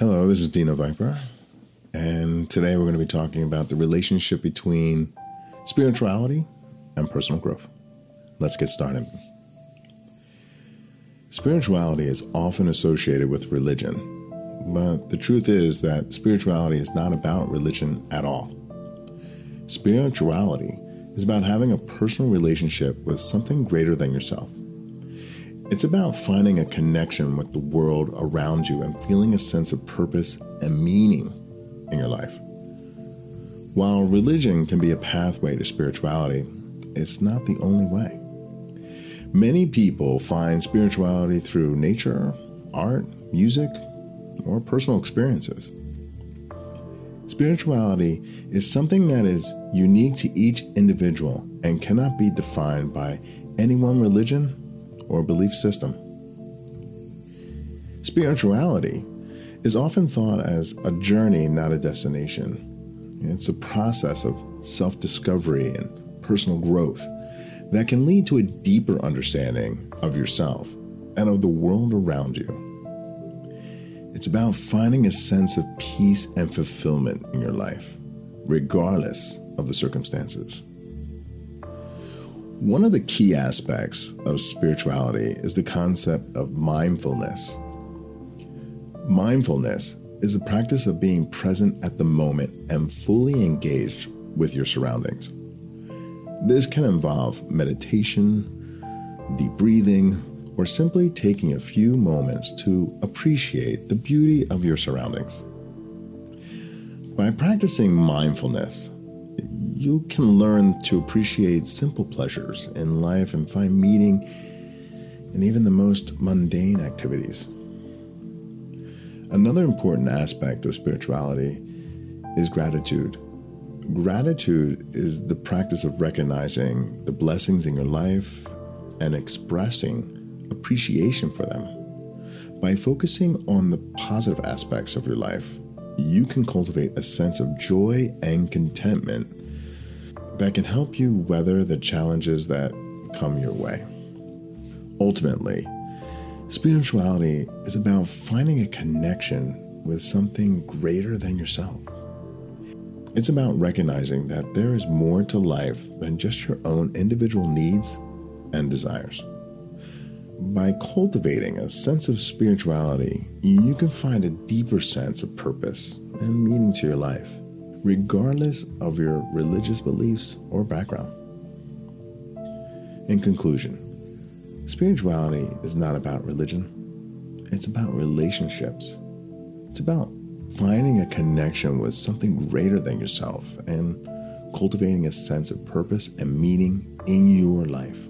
Hello, this is Dino Viper, and today we're going to be talking about the relationship between spirituality and personal growth. Let's get started. Spirituality is often associated with religion, but the truth is that spirituality is not about religion at all. Spirituality is about having a personal relationship with something greater than yourself. It's about finding a connection with the world around you and feeling a sense of purpose and meaning in your life. While religion can be a pathway to spirituality, it's not the only way. Many people find spirituality through nature, art, music, or personal experiences. Spirituality is something that is unique to each individual and cannot be defined by any one religion or belief system. Spirituality is often thought as a journey, not a destination. It's a process of self discovery and personal growth that can lead to a deeper understanding of yourself and of the world around you. It's about finding a sense of peace and fulfillment in your life, regardless of the circumstances. One of the key aspects of spirituality is the concept of mindfulness. Mindfulness is a practice of being present at the moment and fully engaged with your surroundings. This can involve meditation, deep breathing, or simply taking a few moments to appreciate the beauty of your surroundings. By practicing mindfulness, you can learn to appreciate simple pleasures in life and find meaning in even the most mundane activities. Another important aspect of spirituality is gratitude. Gratitude is the practice of recognizing the blessings in your life and expressing appreciation for them. By focusing on the positive aspects of your life, you can cultivate a sense of joy and contentment that can help you weather the challenges that come your way. Ultimately, spirituality is about finding a connection with something greater than yourself. It's about recognizing that there is more to life than just your own individual needs and desires. By cultivating a sense of spirituality, you can find a deeper sense of purpose and meaning to your life regardless of your religious beliefs or background. In conclusion, spirituality is not about religion, it's about relationships. It's about finding a connection with something greater than yourself and cultivating a sense of purpose and meaning in your life.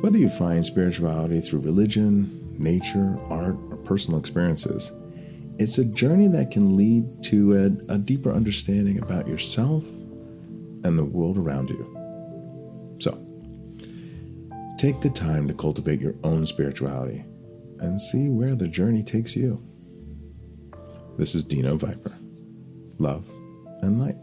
Whether you find spirituality through religion, nature, art, or personal experiences, it's a journey that can lead to a, a deeper understanding about yourself and the world around you. So, take the time to cultivate your own spirituality and see where the journey takes you. This is Dino Viper. Love and light.